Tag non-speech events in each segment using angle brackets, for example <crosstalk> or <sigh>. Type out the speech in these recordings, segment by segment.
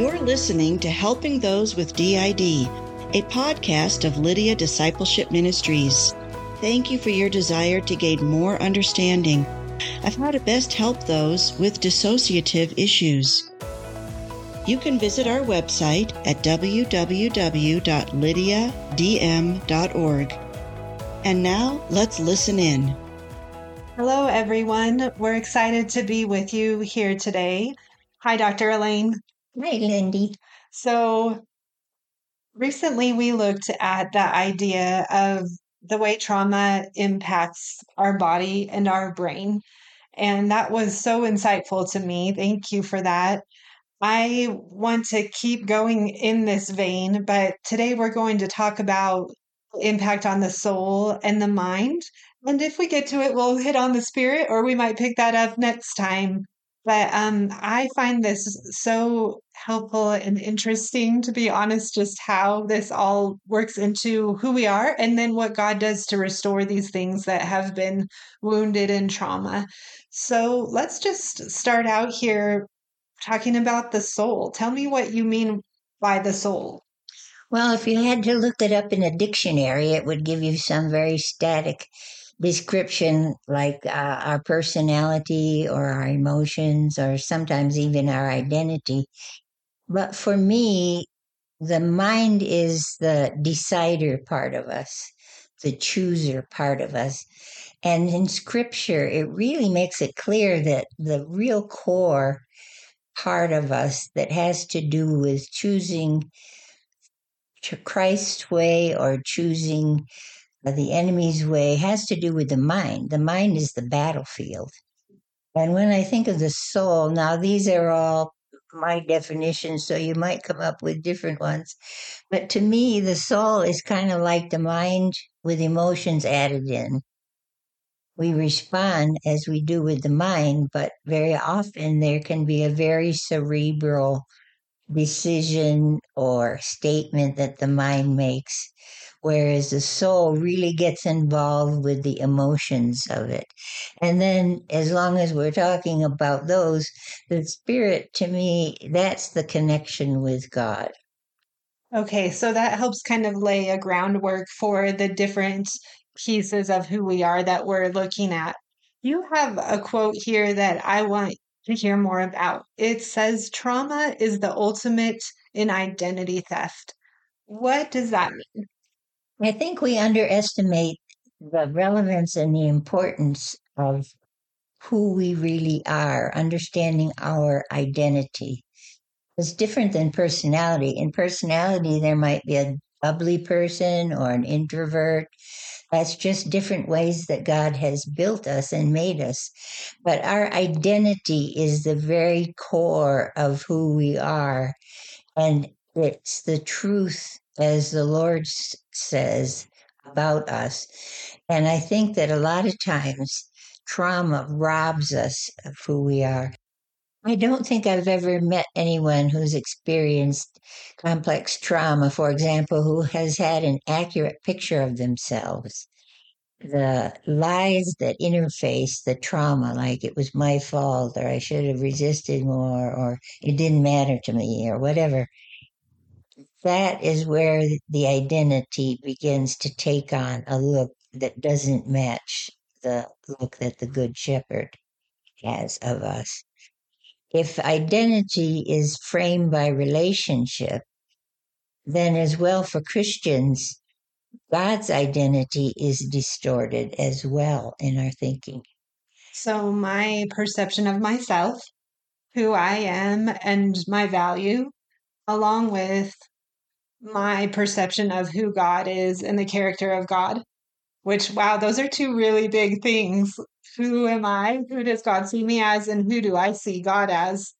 You're listening to Helping Those with DID, a podcast of Lydia Discipleship Ministries. Thank you for your desire to gain more understanding of how to best help those with dissociative issues. You can visit our website at www.lydiadm.org. And now let's listen in. Hello, everyone. We're excited to be with you here today. Hi, Dr. Alaine. Hi, Lindy. So, recently we looked at the idea of the way trauma impacts our body and our brain. And that was so insightful to me. Thank you for that. I want to keep going in this vein, but today we're going to talk about impact on the soul and the mind. And if we get to it, we'll hit on the spirit, or we might pick that up next time. But um, I find this so helpful and interesting, to be honest, just how this all works into who we are and then what God does to restore these things that have been wounded in trauma. So let's just start out here talking about the soul. Tell me what you mean by the soul. Well, if you had to look it up in a dictionary, it would give you some very static description like uh, our personality or our emotions or sometimes even our identity. But for me, the mind is the decider part of us, the chooser part of us. And in scripture, it really makes it clear that the real core part of us that has to do with choosing Christ's way or choosing the enemy's way has to do with the mind. The mind is the battlefield. And when I think of the soul, now these are all my definitions, so you might come up with different ones. But to me, the soul is kind of like the mind with emotions added in. We respond as we do with the mind, but very often there can be a very cerebral decision or statement that the mind makes whereas the soul really gets involved with the emotions of it. And then, as long as we're talking about those, the spirit to me, that's the connection with God. Okay, so that helps kind of lay a groundwork for the different pieces of who we are that we're looking at. You have a quote here that I want to hear more about. It says, Trauma is the ultimate in identity theft. What does that mean? I think we underestimate the relevance and the importance of who we really are, understanding our identity. It's different than personality. In personality, there might be a bubbly person or an introvert. That's just different ways that God has built us and made us. But our identity is the very core of who we are. And it's the truth as the Lord says about us. And I think that a lot of times trauma robs us of who we are. I don't think I've ever met anyone who's experienced complex trauma, for example, who has had an accurate picture of themselves. The lies that interface the trauma, like it was my fault, or I should have resisted more, or it didn't matter to me, or whatever, that is where the identity begins to take on a look that doesn't match the look that the Good Shepherd has of us. If identity is framed by relationship, then as well for Christians, God's identity is distorted as well in our thinking. So, my perception of myself, who I am, and my value, along with my perception of who God is and the character of God. Which, wow, those are two really big things. Who am I? Who does God see me as? And who do I see God as?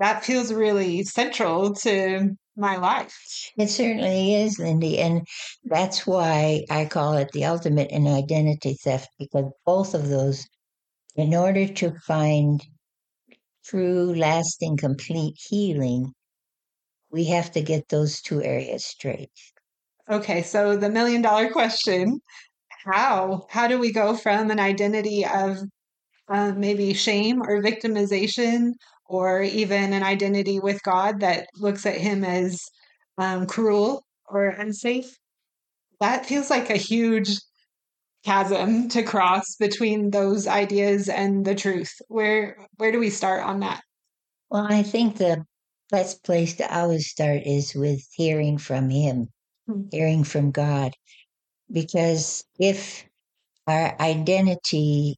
That feels really central to my life. It certainly is, Lindy. And that's why I call it the ultimate in identity theft, because both of those, in order to find true, lasting, complete healing, we have to get those two areas straight. Okay, so the million dollar question how? How do we go from an identity of uh, maybe shame or victimization or even an identity with God that looks at him as um, cruel or unsafe. That feels like a huge chasm to cross between those ideas and the truth. Where where do we start on that? Well, I think the best place to always start is with hearing from Him, hmm. hearing from God. Because if our identity,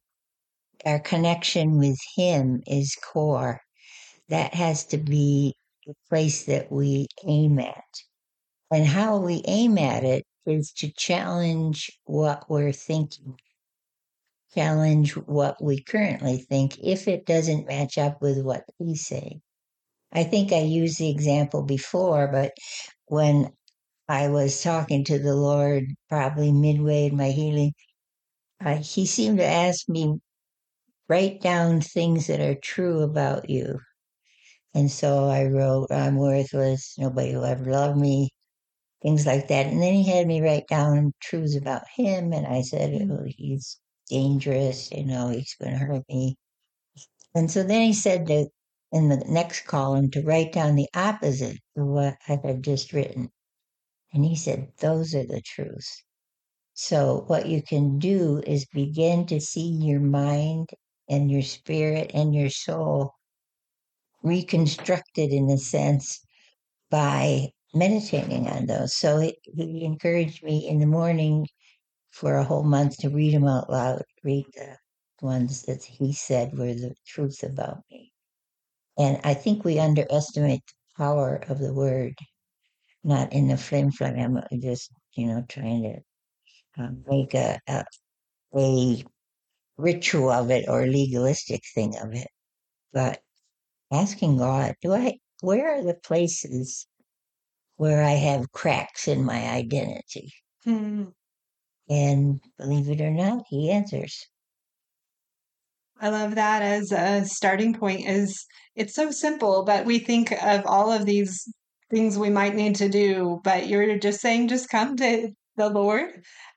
our connection with Him is core, that has to be the place that we aim at. And how we aim at it is to challenge what we're thinking, challenge what we currently think if it doesn't match up with what He's saying. I think I used the example before, but when I was talking to the Lord, probably midway in my healing, uh, He seemed to ask me, write down things that are true about you. And so I wrote, I'm worthless, nobody will ever love me, things like that. And then he had me write down truths about him. And I said, mm. oh, he's dangerous, you know, he's going to hurt me. And so then he said that in the next column to write down the opposite of what I had just written. And he said, those are the truths. So what you can do is begin to see your mind and your spirit and your soul reconstructed in a sense by meditating on those. So he, encouraged me in the morning for a whole month to read them out loud, read the ones that he said were the truth about me. And I think we underestimate the power of the word, not in the flim flam, just, you know, trying to um, make a, a, a ritual of it or legalistic thing of it. But asking God, do I, where are the places where I have cracks in my identity? Hmm. And believe it or not, he answers. I love that as a starting point is it's so simple, but we think of all of these things we might need to do, but you're just saying just come to the Lord,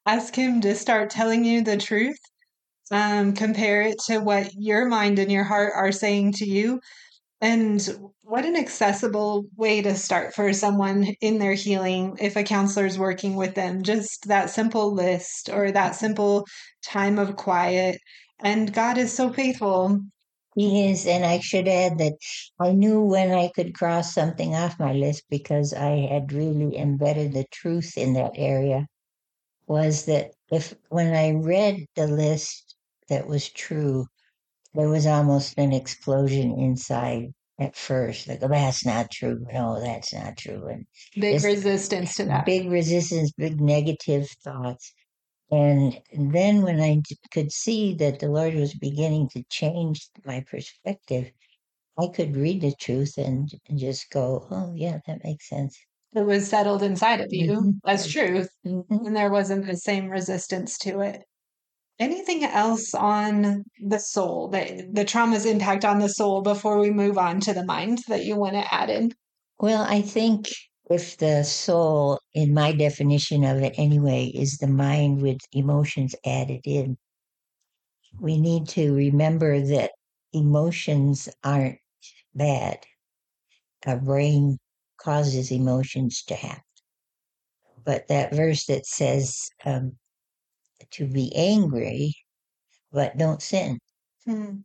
ask him to start telling you the truth. Um, compare it to what your mind and your heart are saying to you and what an accessible way to start for someone in their healing if a counselor is working with them. Just that simple list or that simple time of quiet. And God is so faithful. He is. And I should add that I knew when I could cross something off my list because I had really embedded the truth in that area. Was that if when I read the list that was true, there was almost an explosion inside at first. Like, oh, that's not true. No, oh, that's not true. And big resistance to that. Big resistance, big negative thoughts. And then when I could see that the Lord was beginning to change my perspective, I could read the truth and just go, oh, yeah, that makes sense. It was settled inside of you mm-hmm. as truth. Mm-hmm. And there wasn't the same resistance to it. Anything else on the soul, the, the trauma's impact on the soul before we move on to the mind that you want to add in? Well, I think if the soul, in my definition of it anyway, is the mind with emotions added in, we need to remember that emotions aren't bad. Our brain causes emotions to happen. But that verse that says, um, to be angry, but don't sin. Hmm.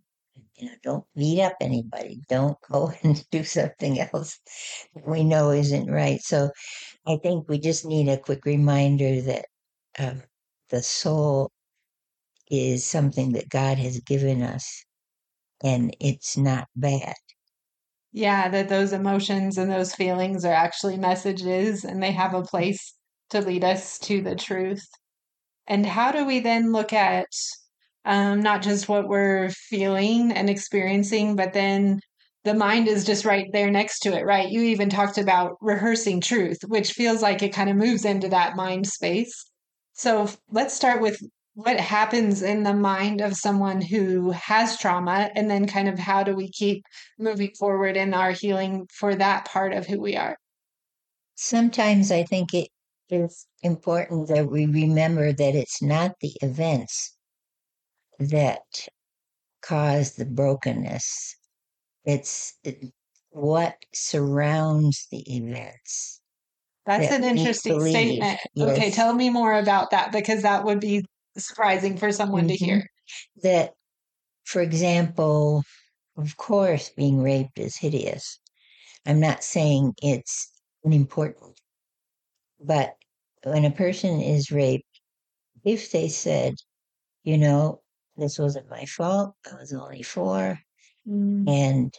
You know, don't beat up anybody. Don't go <laughs> and do something else that we know isn't right. So I think we just need a quick reminder that um, the soul is something that God has given us and it's not bad. Yeah, that those emotions and those feelings are actually messages and they have a place to lead us to the truth. And how do we then look at um, not just what we're feeling and experiencing, but then the mind is just right there next to it, right? You even talked about rehearsing truth, which feels like it kind of moves into that mind space. So let's start with what happens in the mind of someone who has trauma, and then kind of how do we keep moving forward in our healing for that part of who we are? Sometimes I think it's important that we remember that it's not the events that cause the brokenness. it's it, what surrounds the events. That's that an interesting believe. statement. Okay, tell me more about that because that would be surprising for someone to Mhm. hear. That, for example, of course, being raped is hideous. I'm not saying it's unimportant, but when a person is raped, if they said, you know, this wasn't my fault, I was only four, Mm. and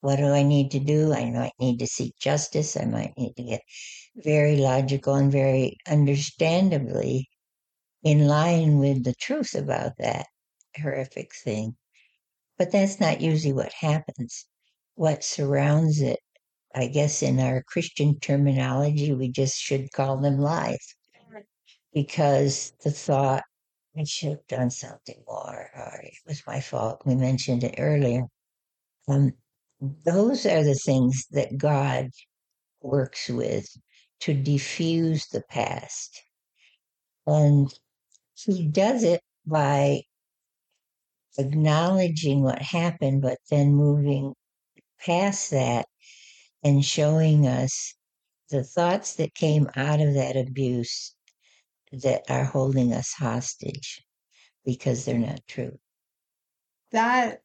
what do I need to do? I might need to seek justice. I might need to get very logical and very understandably in line with the truth about that horrific thing. But that's not usually what happens. What surrounds it, I guess in our Christian terminology, we just should call them lies. Because the thought, I should have done something more, or it was my fault. We mentioned it earlier. Um, those are the things that God works with to diffuse the past. And he does it by acknowledging what happened, but then moving past that and showing us the thoughts that came out of that abuse that are holding us hostage because they're not true. That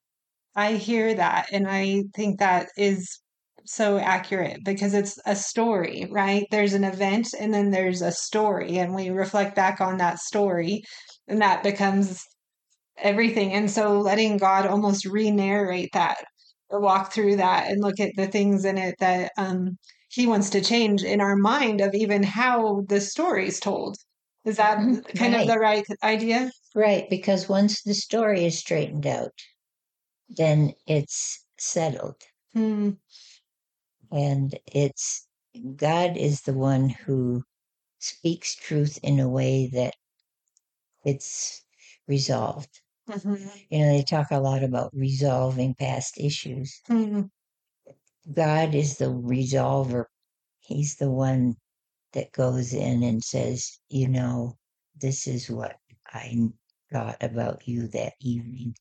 I hear that and I think that is so accurate because it's a story, right? There's an event and then there's a story and we reflect back on that story and that becomes everything. And so letting God almost re-narrate that or walk through that and look at the things in it that um he wants to change in our mind of even how the story is told. Is that Mhm, kind of the right idea? Right, because once the story is straightened out, then it's settled. Hmm. And it's God is the one who speaks truth in a way that it's resolved. Mhm. You know, they talk a lot about resolving past issues. Hmm. God is the resolver. He's the one that goes in and says, you know, this is what I thought about you that evening,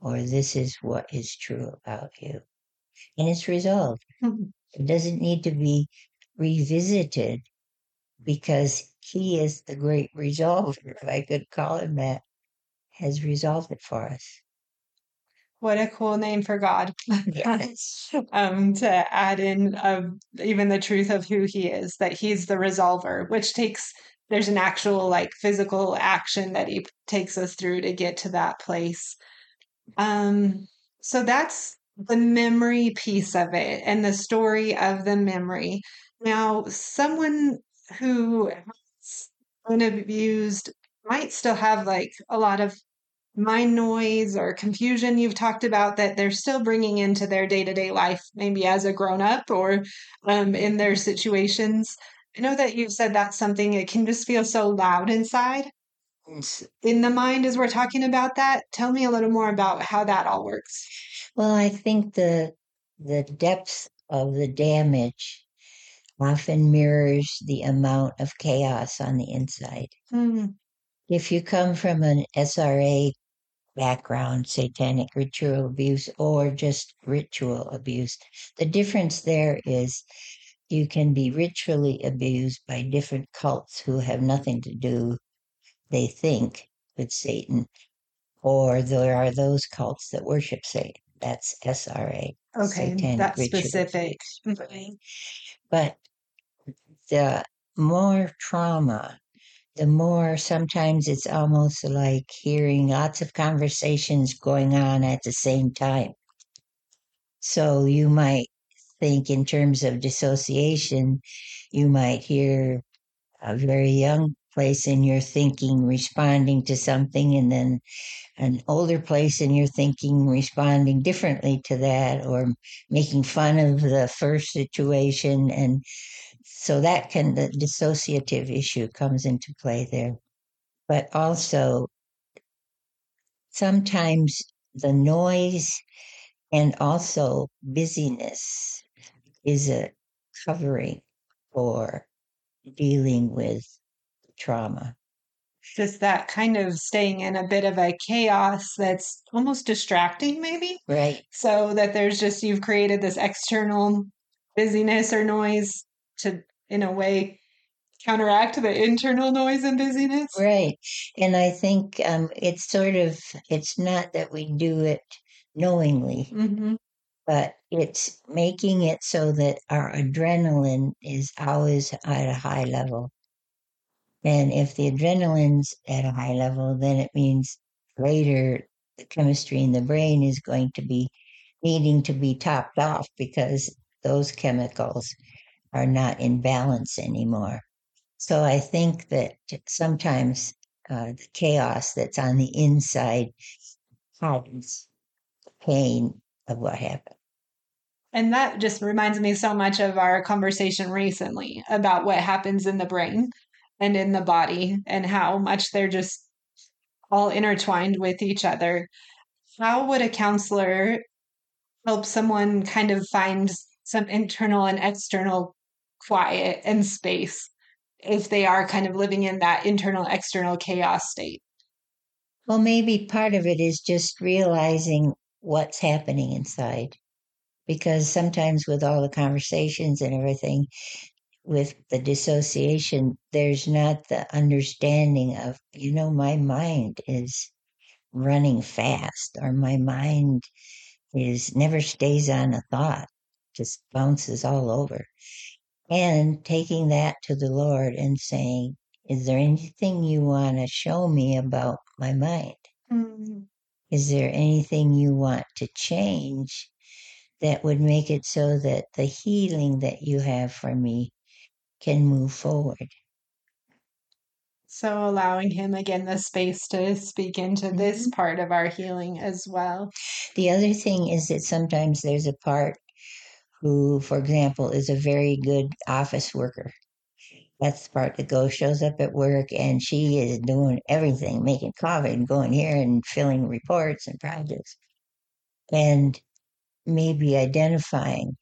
or this is what is true about you. And it's resolved. <laughs> It doesn't need to be revisited because he is the great resolver, if I could call him that, has resolved it for us. What a cool name for God. <laughs> Yes. um, to add in uh, even the truth of who he is, that he's the resolver, which takes, there's an actual like physical action that he takes us through to get to that place. Um, so that's the memory piece of it and the story of the memory. Now, someone who has been abused might still have like a lot of mind noise or confusion you've talked about that they're still bringing into their day-to-day life maybe as a grown-up or um, in their situations i know that you've said that's something it can just feel so loud inside in the mind as we're talking about that tell me a little more about how that all works Well, I think the the depth of the damage often mirrors the amount of chaos on the inside. Hmm. If you come from an SRA background, satanic ritual abuse, or just ritual abuse, the difference there is you can be ritually abused by different cults who have nothing to do, they think, with Satan, or there are those cults that worship Satan. That's SRA. okay that's ritual specific Mhm. But the more trauma, the more sometimes it's almost like hearing lots of conversations going on at the same time. So you might think in terms of dissociation, you might hear a very young place in your thinking responding to something and then an older place in your thinking responding differently to that or making fun of the first situation and so that can the dissociative issue comes into play there but also sometimes the noise and also busyness is a covering for dealing with trauma just that kind of staying in a bit of a chaos that's almost distracting, maybe. Right. So that there's just, you've created this external busyness or noise to, in a way, counteract the internal noise and busyness. Right. And I think um, it's sort of, it's not that we do it knowingly, Mm-hmm. but it's making it so that our adrenaline is always at a high level. And if the adrenaline's at a high level, then it means later the chemistry in the brain is going to be needing to be topped off because those chemicals are not in balance anymore. So I think that sometimes uh, the chaos that's on the inside hides the pain of what happened. And that just reminds me so much of our conversation recently about what happens in the brain and in the body and how much they're just all intertwined with each other. How would a counselor help someone kind of find some internal and external quiet and space if they are kind of living in that internal external chaos state? Well, maybe part of it is just realizing what's happening inside. Because sometimes, with all the conversations and everything, with the dissociation, there's not the understanding of, you know, my mind is running fast, or my mind is never stays on a thought, just bounces all over. And taking that to the Lord and saying, Is there anything you want to show me about my mind? Mm. Is there anything you want to change that would make it so that the healing that you have for me can move forward? So, allowing him again the space to speak into this Mhm. part of our healing as well. The other thing is that sometimes there's a part who, for example, is a very good office worker. That's the part that goes, shows up at work, and she is doing everything, making coffee and going here and filling reports and projects. And maybe identifying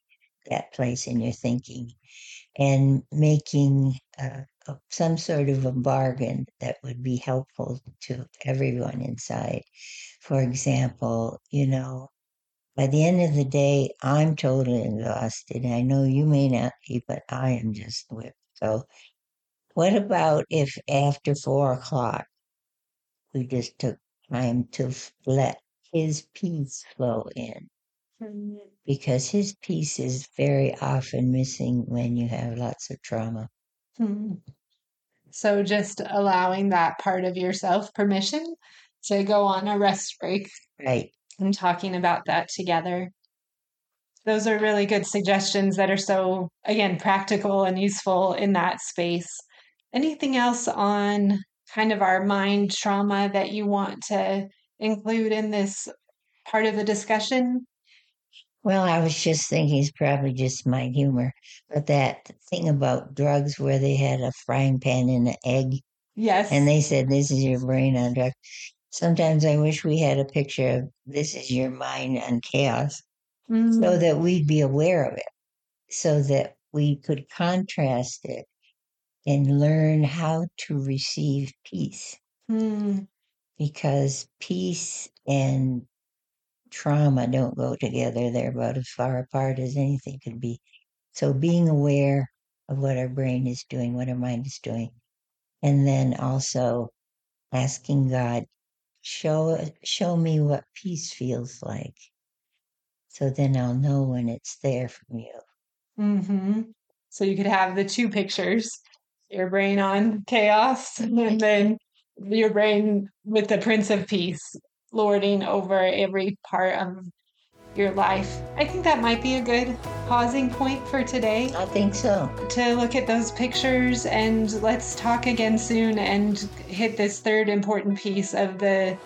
that place in your thinking and making uh, some sort of a bargain that would be helpful to everyone inside. For example, you know, by the end of the day, I'm totally exhausted. I know you may not be, but I am just whipped. So, what about if after four o'clock we just took time to let his peace flow in? Because his peace is very often missing when you have lots of trauma. Hmm. So, just allowing that part of yourself permission to go on a rest break Right. And talking about that together. Those are really good suggestions that are so, again, practical and useful in that space. Anything else on kind of our mind trauma that you want to include in this part of the discussion? Well, I was just thinking it's probably just my humor, but that thing about drugs where they had a frying pan and an egg Yes. and they said, This is your brain on drugs. Sometimes I wish we had a picture of this is your mind on chaos Mm, so that we'd be aware of it, so that we could contrast it and learn how to receive peace. mm, Because peace and trauma don't go together. They're about as far apart as anything could be. So being aware of what our brain is doing, what our mind is doing, and then also asking God, show show me what peace feels like. So then I'll know when it's there from you. Mm-hmm. So you could have the two pictures your brain on chaos, <laughs> and then your brain with the Prince of Peace lording over every part of your life. I think that might be a good pausing point for today I think so. to look at those pictures and let's talk again soon and hit this third important piece of the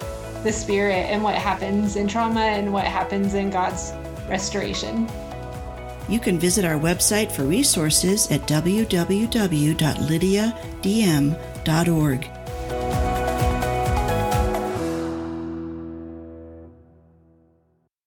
the spirit and what happens in trauma and what happens in God's restoration. You can visit our website for resources at www.lydiadm.org.